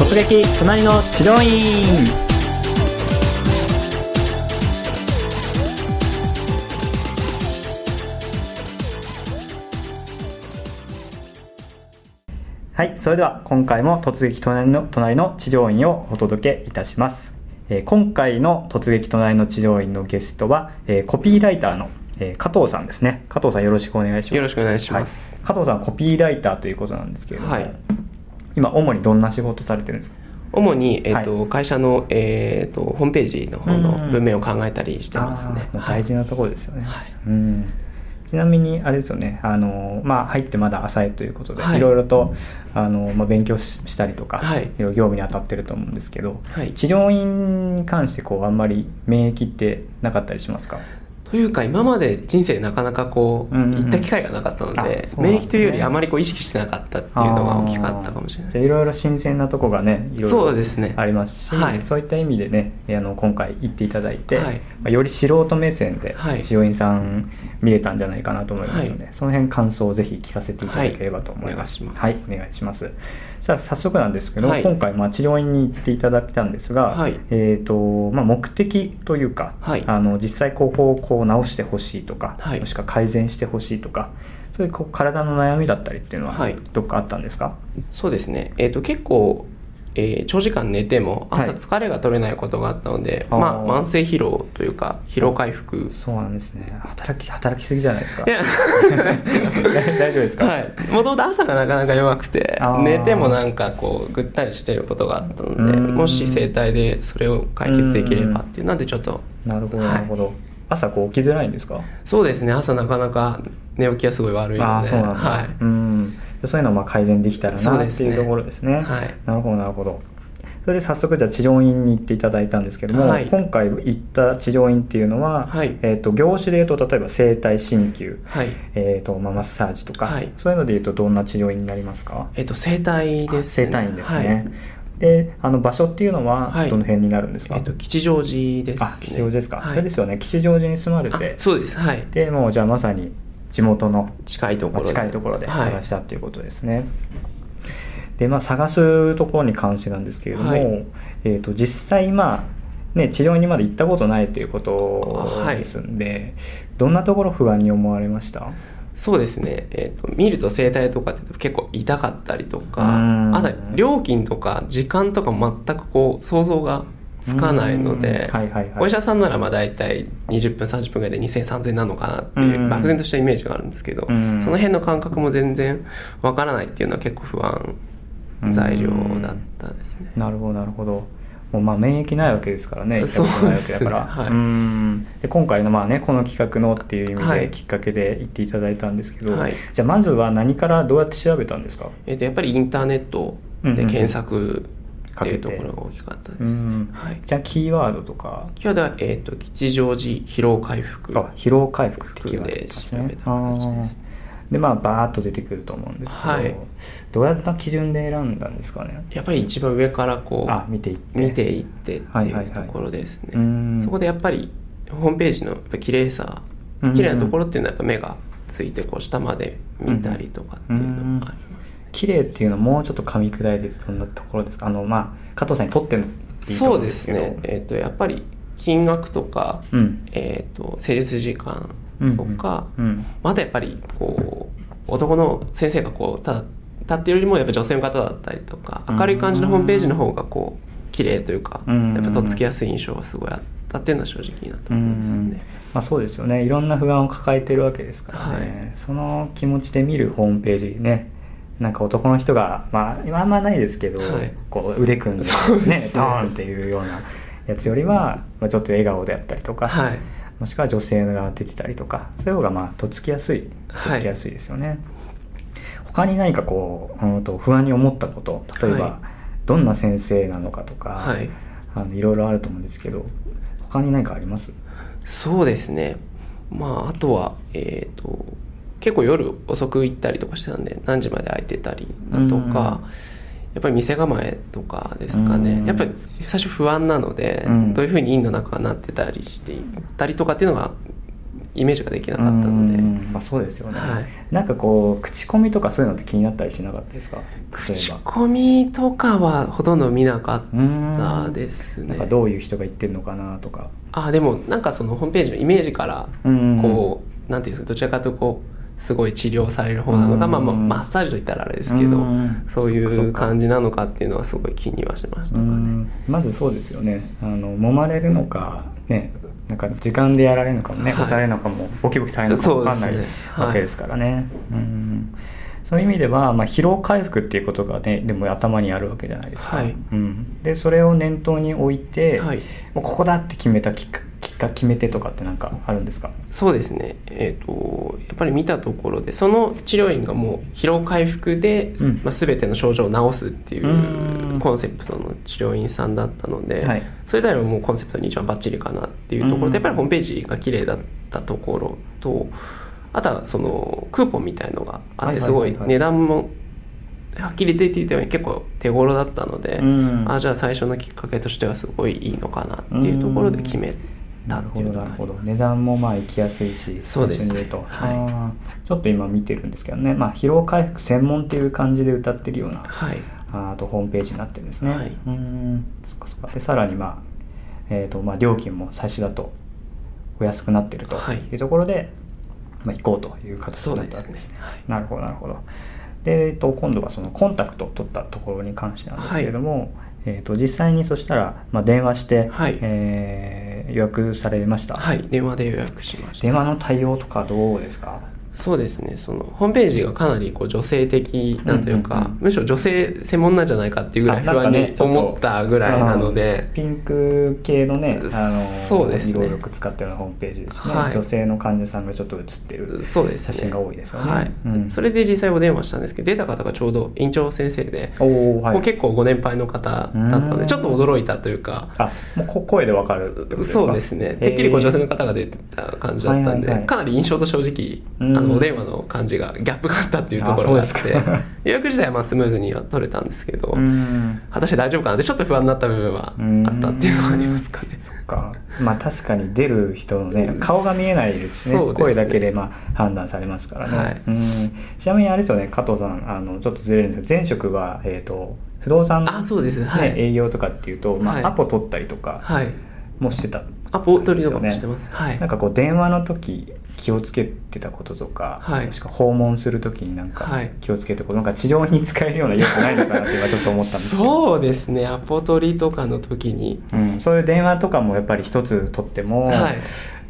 突撃隣の治療院。はいそれでは今回も突撃隣の隣の治療院をお届けいたします、えー今回の突撃隣の治療院のゲストは、えーコピーライターの、えー加藤さんですね。加藤さんよろしくお願いします。よろしくお願いします。はい。加藤さんはコピーライターということなんですけれども、はい今主にどんな仕事されてるんですか？主に、えーとは会社の、えー、とホームページの方のうん文面を考えたりしてますね。大事なところですよね、はい。うん。ちなみにあれですよね。あの、まあ、入ってまだ浅いということで、はい。い、ろいろとあの、まあ、勉強ししたりとか、はい。いろいろ業務に当たってると思うんですけど、はい。治療院に関してこうあんまり免疫ってなかったりしますか？というか今まで人生でなかなかこう、うんうんうん。行った機会がなかったのであそうなんですね。免疫というよりあまりこう意識してなかったっていうのが大きかったかもしれないじゃあいろいろ新鮮なとこがねいろいそろありますしはい。そういった意味でねあの今回行っていただいて、はい。まあ、より素人目線ではい。治療院さん見れたんじゃないかなと思いますので、はい。その辺感想をぜひ聞かせていただければと思います。はいお願いしますはい、お願いします。じゃあ早速なんですけど、はい。今回まあ治療院に行っていただいたんですが、はい。えっ、とまあ目的というか、はい。あの実際ここをこう直してほしいとか、はい。もしくは改善してほしいとか、そういうこう体の悩みだったりっていうのははい。どっかあったんですか？そうですね、えー、と結構、えー長時間寝てもはい。朝疲れが取れないことがあったので、あー。まあ、慢性疲労というか疲労回復。そうなんですね。働き働きすぎじゃないですか。いや。大 大丈夫ですか？はい、もともと朝がなかなか弱くて寝てもなんかこうぐったりしてることがあったのでうん。もし整体でそれを解決できればっていうなんでちょっとなるほどはい。なるほど。朝こう起きづらいんですか？そうですね。朝なかなか寝起きがすごい悪いので。そうなんだ、はい。うん。でそういうのをまあ改善できたらなっていうところですね。はい。なるほどなるほど。それで早速じゃあ治療院に行っていただいたんですけども、はい。今回行った治療院っていうのは、はい。えー、と業種でいうと例えば整体鍼灸、はい。えーとまあ、マッサージとか、はい。そういうのでいうとどんな治療院になりますか？えっと整体です、ね、整体院ですね、はい。であの場所っていうのははい。どの辺になるんですか、えっと吉祥寺です、ね、あ吉祥寺ですか、はい。あれですよね。吉祥寺に住まれあてそうです。はい。でもうじゃあまさに地元の近いところで。近いところではい。探したっていうことですね、でまあ探すところに関してなんですけれども、はい。えー、と実際まあね治療にまだ行ったことないということはい。ですんで、どんなところ不安に思われました？そうですね、えー、と見ると整体とかって結構痛かったりとかうん。あとは料金とか時間とか全くこう想像がつかないので、うんはいはいはい。お医者さんならまあ大体20分30分ぐらいで20003000なのかなっていううん。漠然としたイメージがあるんですけど、うん。その辺の感覚も全然わからないっていうのは結構不安材料だったですね。なるほどなるほど。もうまあ免疫ないわけですからね行ったことないわけだからね。はい。ん。で今回のまあねこの企画のっていう意味はい。できっかけで行っていただいたんですけど、はい。じゃあまずは何からどうやって調べたんですか？えー、とやっぱりインターネットで検索っていうところが大きかったです、うん。はい。じゃあキーワードとか。今日では、えー、と吉祥寺疲労回復。あ疲労回復ってキーワードですね。で調べた形ですでまあバーッと出てくると思うんですけど、はい。どうやった基準で選んだんですかね？やっぱり一番上からこうあ見ていって。見ていってってはいはいはい。いうところですね、うん。そこでやっぱりホームページのやっぱ綺麗さうん綺麗なところっていうのはやっぱ目がついてこう下まで見たりとかっていうのもありますね、綺麗っていうのはもうちょっと噛み砕いてどんなところです。かあのまあ加藤さんにとってもいいとそうですね。えっ、とやっぱり金額とか、うん。えっ、と施術時間とか、うんうんまたやっぱりこう男の先生がこうただ立ってるよりもやっぱ女性の方だったりとか明るい感じのホームページの方がこう綺麗というかうんやっぱとっつきやすい印象がすごいあったっていうのは正直なところですね。まあ、そうですよね。いろんな不安を抱えてるわけですからね、はい。その気持ちで見るホームページねなんか男の人がまあ今あんまないですけど、はい。こう腕組んでね。ねドーンっていうようなやつよりは、まあ、ちょっと笑顔であったりとか、はい。もしくは女性が出てたりとかそういう方がまあとっつきやすいとっつきやすいですよね、他に何かこう、うん、と不安に思ったこと例えば、はい。どんな先生なのかとか、はい。あのいろいろあると思うんですけど他に何かあります？そうですね。まああとはえっ、と結構夜遅く行ったりとかしてたんで何時まで空いてたりだとうんかやっぱり店構えとかですかうん。ねやっぱり最初不安なのでうん。どういうふうに院の中がなってたりしていったりとかっていうのがイメージができなかったので。うん。まあ、そうですよね、はい。なんかこう口コミとかそういうのって気になったりしなかったですか？口コミとかはほとんど見なかったですね。なんかどういう人が言ってるのかなとか。あでもなんかそのホームページのイメージからうん。こうなんていうんですかどちらかというとこうすごい治療される方なのか、うん。まあ、まあマッサージといったらあれですけど、うん。そういう感じなのかっていうのはすごい気にはしましたかね。うん。まずそうですよね。あの揉まれるのかねなんか時間でやられるのかもね、はい。押されるのかもボキボキされるのかも分かんないねはい。わけですからね、うん。そういう意味では、まあ、疲労回復っていうことがねでも頭にあるわけじゃないですか、はい。うん、でそれを念頭に置いて、はい。もうここだって決めたきっかきっか決め手とかってなんかあるんですか？そうですね、えー、とやっぱり見たところでその治療院がもう疲労回復で、うん。まあ、全ての症状を治すっていううん。コンセプトの治療院さんだったので、はい。それであればもうコンセプトに一番バッチリかなっていうところうん。でやっぱりホームページが綺麗だったところとあとはそのクーポンみたいのがあってすごい値段もはっきり出ていたように結構手頃だったので、うん。あじゃあ最初のきっかけとしてはすごいいいのかなっていうところで決めたなるほっていうのがどなるほど。値段もまあ行きやすいしそうです。ねと、はい。ちょっと今見てるんですけどね、まあ、疲労回復専門っていう感じで歌ってるようなはい。ああとホームページになってるんですね、はい。うーん。そっかそっか。でさらにまあえーとまあ、料金も最初だとお安くなってるとはい。いうところで、まあ、行こうという形だったわけですね。はい。なるほどなるほど。で、えー、と今度はそのコンタクトを取ったところに関してなんですけれども、えー、と実際にそしたら、まあ、電話して、はい。えー予約されました、はい。電話で予約しました。電話の対応とかどうですか？そうですね。そのホームページがかなりこう女性的なんというか、うんうんうん。むしろ女性専門なんじゃないかっていうぐらい不安に思ったぐらいなので、うんピンク系のねあのそうですね。色々使ってるホームページですね、はい。女性の患者さんがちょっと写ってる写真が多いですよね。はい。うん。それで実際お電話したんですけど出た方がちょうど院長先生で、はい。結構ご年配の方だったのうん。でちょっと驚いたというか。あもうこ声でわかるってことですか？そうですね。てっきりこう女性の方が出てた感じだったんで、はいはいはい。かなり印象と正直うん。あのお電話の感じがギャップがあったっていうところがあってですか。予約自体はまあスムーズには取れたんですけど、うん。果たして大丈夫かなってちょっと不安になった部分はあったっていうのがありますかね。そっか。まあ確かに出る人のね顔が見えないですしねね。声だけでまあ判断されますからね、はい。うん。ちなみにあれですよね加藤さんあのちょっとずれるんですけど前職は、えー、と不動産の、あそうです。はい。ね営業とかっていうと、まあはい。アポ取ったりとかはい。もしてた、アポ取りとかもしてます。はい。なんかこう電話の時気をつけてたこととか、はい。もしくは訪問する時になんかはい。気をつけてたことなんか治療に使えるような要素ないのかなって今ちょっと思ったんですけど。そうですね。アポ取りとかの時に。うん、そういう電話とかもやっぱり一つ取っても、はい。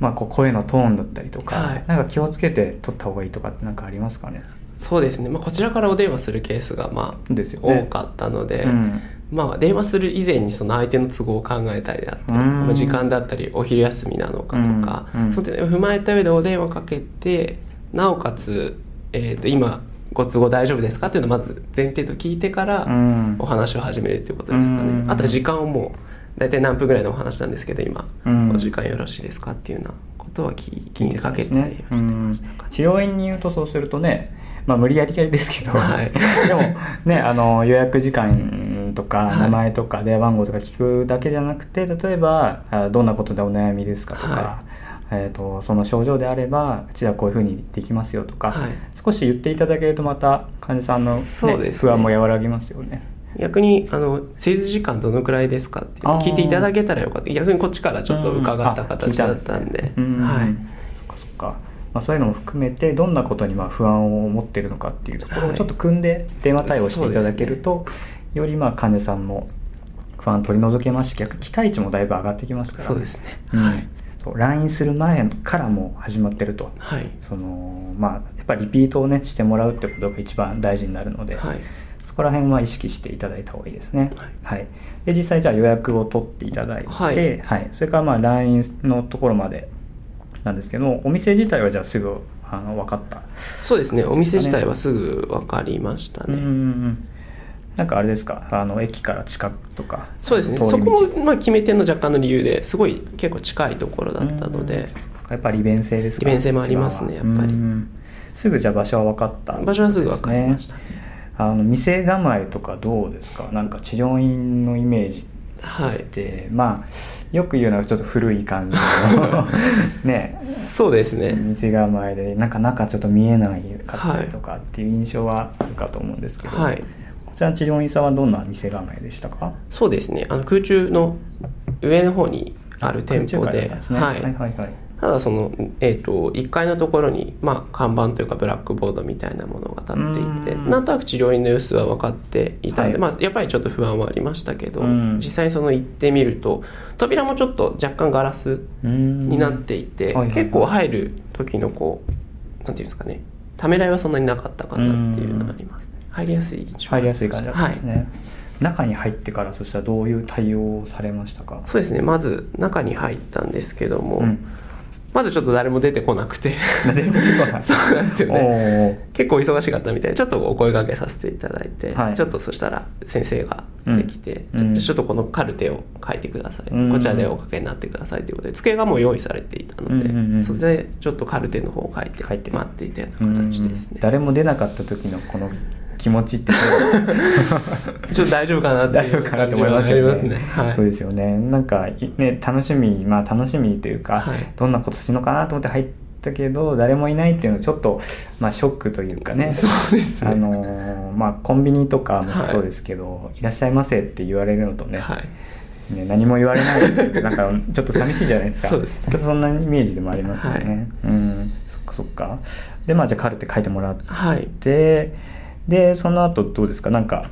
まあ、こう声のトーンだったりとか、はい。なんか気をつけて取った方がいいとかってなんかありますかね？そうですね。まあこちらからお電話するケースがまあ多かったので、うんまあ電話する以前にその相手の都合を考えたりだったり、時間だったりお昼休みなのかとか、その点を踏まえた上でお電話かけてなおかつ、えー、と今ご都合大丈夫ですかっていうのをまず前提と聞いてから、うん。お話を始めるっていうことですかね、うん。あとは時間をもう大体何分ぐらいのお話なんですけど今、うん。お時間よろしいですかっていうようなことは聞聞いてかけてですね、うん、治療院に言うとそうするとねまあ無理やりやりですけど、はい。でもねあの予約時間とかはい。名前とか電話番号とか聞くだけじゃなくて例えばあどんなことでお悩みですかとか、はえー、とその症状であればうちはこういうふうにできますよとか、はい。少し言っていただけるとまた患者さんの、ねそうですね。不安も和らぎますよね。逆にあの施術時間どのくらいですかって聞いていただけたらよかった。逆にこっちからちょっと伺った形だったんで,、うん。んですねうん。そっかそっか、まあ、そういうのも含めてどんなことにまあ不安を持ってるのかっていうところをはい。ちょっと組んで電話対応していただけると、よりまあ患者さんも不安取り除けますし逆に期待値もだいぶ上がってきますから。そうですね。うん。はい。そう LINE する前からもう始まってると。はい。そのまあやっぱりリピートをねしてもらうってことが一番大事になるので、はい。そこら辺は意識していただいた方がいいですね。ははい。で、実際じゃあ予約を取っていただいて、ははい。い。それからまあ LINE のところまでなんですけど、お店自体はじゃあすぐあの分かった。そうですね。お店自体はすぐ分かりましたうんうん。なんかあれですか、あの駅から近くとか？そうですね。そこもまあ決め手の若干の理由ですごい結構近いところだったので、うん。やっぱり利便性ですか？利便性もありますねやっぱり。うん。すぐじゃあ場所は分かった、場所はすぐ分かりました、あの店構えとかどうですか？なんか治療院のイメージはい。ってまあよく言うのはちょっと古い感じの。ね。そうですね。店構えでなんか中ちょっと見えないかったりとかっていう印象はあるかと思うんですけど、はい。こちらの治療院さんはどんな店構えでしたか？そうですね。あの空中の上の方にある店舗で。ははい。いはいはい。ただその、えー、と1階のところに、まあ、看板というかブラックボードみたいなものが立っていてうん。なんとなく治療院の様子は分かっていたんで、はい。まあ、やっぱりちょっと不安はありましたけど、うん。実際その行ってみると扉もちょっと若干ガラスにになっていて、はいはいはい。結構入る時のこうなんていうんですかねためらいはそんなになかったかなっていうのがあります。ね入りやすい入りやすい感じだったんですはい。ね、中に入ってからそしたらどういう対応をされましたか？そうですね。まず中に入ったんですけども、うん。まずちょっと誰も出てこなくて。そうなんですよね。結構忙しかったみたいでちょっとお声掛けさせていただいて、はい。ちょっとそしたら先生ができて、うん。ちょっとこのカルテを書いてください、うん。こちらでおかけになってくださいということで机がもう用意されていたので、うんうんうん。そちらでちょっとカルテの方を書いて書いて。待っていたような形ですね。うん。誰も出なかった時のこの気持ちってちょっと大丈夫かなって大丈夫かなと思いますよね。ね。はい。そうですよね。なんかいね楽しみまあ楽しみというか、はい。どんなことするのかなと思って入ったけど誰もいないっていうのはちょっとまあショックというかね。そうですね。あのーまあコンビニとかもはいそうですけど、い、らっしゃいませって言われるのとね,、はい。ね何も言われないなんかちょっと寂しいじゃないですか。そうですね。ちょっとそんなイメージでもありますよね、はい。うん。そっかそっか。でまあじゃあカルテ書いてもらってはいででその後どうですか？なんか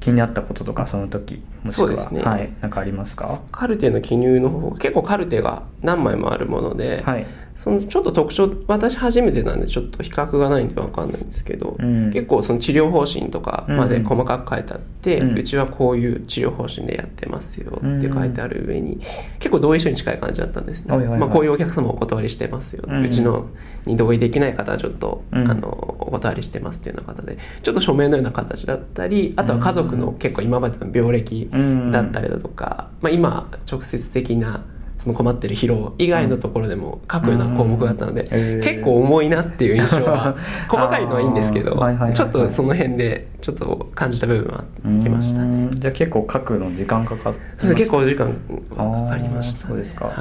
気になったこととかその時もしくは？そうですね。はい。なんかありますか？カルテの記入の方結構カルテが何枚もあるもので、はいそのちょっと特徴私初めてなんでちょっと比較がないんで分かんないんですけど、うん。結構その治療方針とかまで細かく書いてあって、ううんちはこういう治療方針でやってますよって書いてある上に、結構同意書に近い感じだったんですね、はいはいはい。まあ、こういうお客様お断りしてますよ、ううん。ちのに同意できない方はちょっと、うん。あのお断りしてますっていうような方でちょっと署名のような形だったりあとは家族の結構今までの病歴だったりだとか、まあ、今直接的なその困ってる疲労以外のところでも書くような項目があったので、結構重いなっていう印象は 細かいのはいいんですけどちょっとその辺でちょっと感じた部分はありましたうねん。じゃあ結構書くの時間かかって結構お時間かかりました、あーそうですか。はい。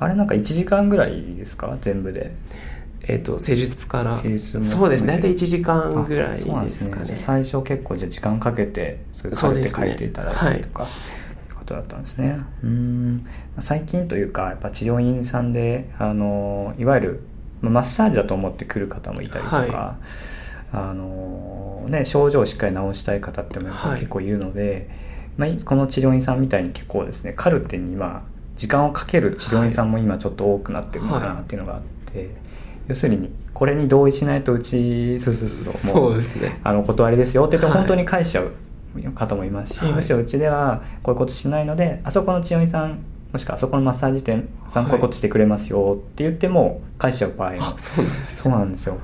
あれなんか1時間ぐらいですか？全部で。えっ、と施術から。そうですね。大体1時間ぐらいですかね。じゃあ最初結構じゃあ時間かけてそういうカルテ書いていただいたりとか、ことだったんですね。うん。最近というかやっぱ治療院さんであのいわゆるまあマッサージだと思って来る方もいたりとか、はあのね、症状をしっかり治したい方っても結構いるので、まあ、この治療院さんみたいに結構ですねカルテにまあ時間をかける治療院さんも今ちょっと多くなってるのかなっていうのがあって、要するにこれに同意しないとうちそうそうそう。そうですね。あのお断りですよって言ってはい。本当に返しちゃう方もいますし、はい。むしろうちではこういうことしないのであそこの治療院さんもしくはあそこのマッサージ店さんはいこういうことしてくれますよって言っても返しちゃう場合もあそうなんですそうなんですよ。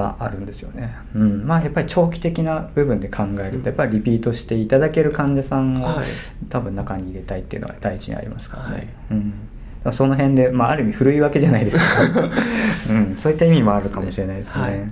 あるんですよね、うん、まあやっぱり長期的な部分で考えるとやっぱりリピートしていただける患者さんをはい。多分中に入れたいっていうのが第一にありますからね、はい。うん、その辺で、まあ、ある意味古いわけじゃないですけど、うん、そういった意味もあるかもしれないですね、はい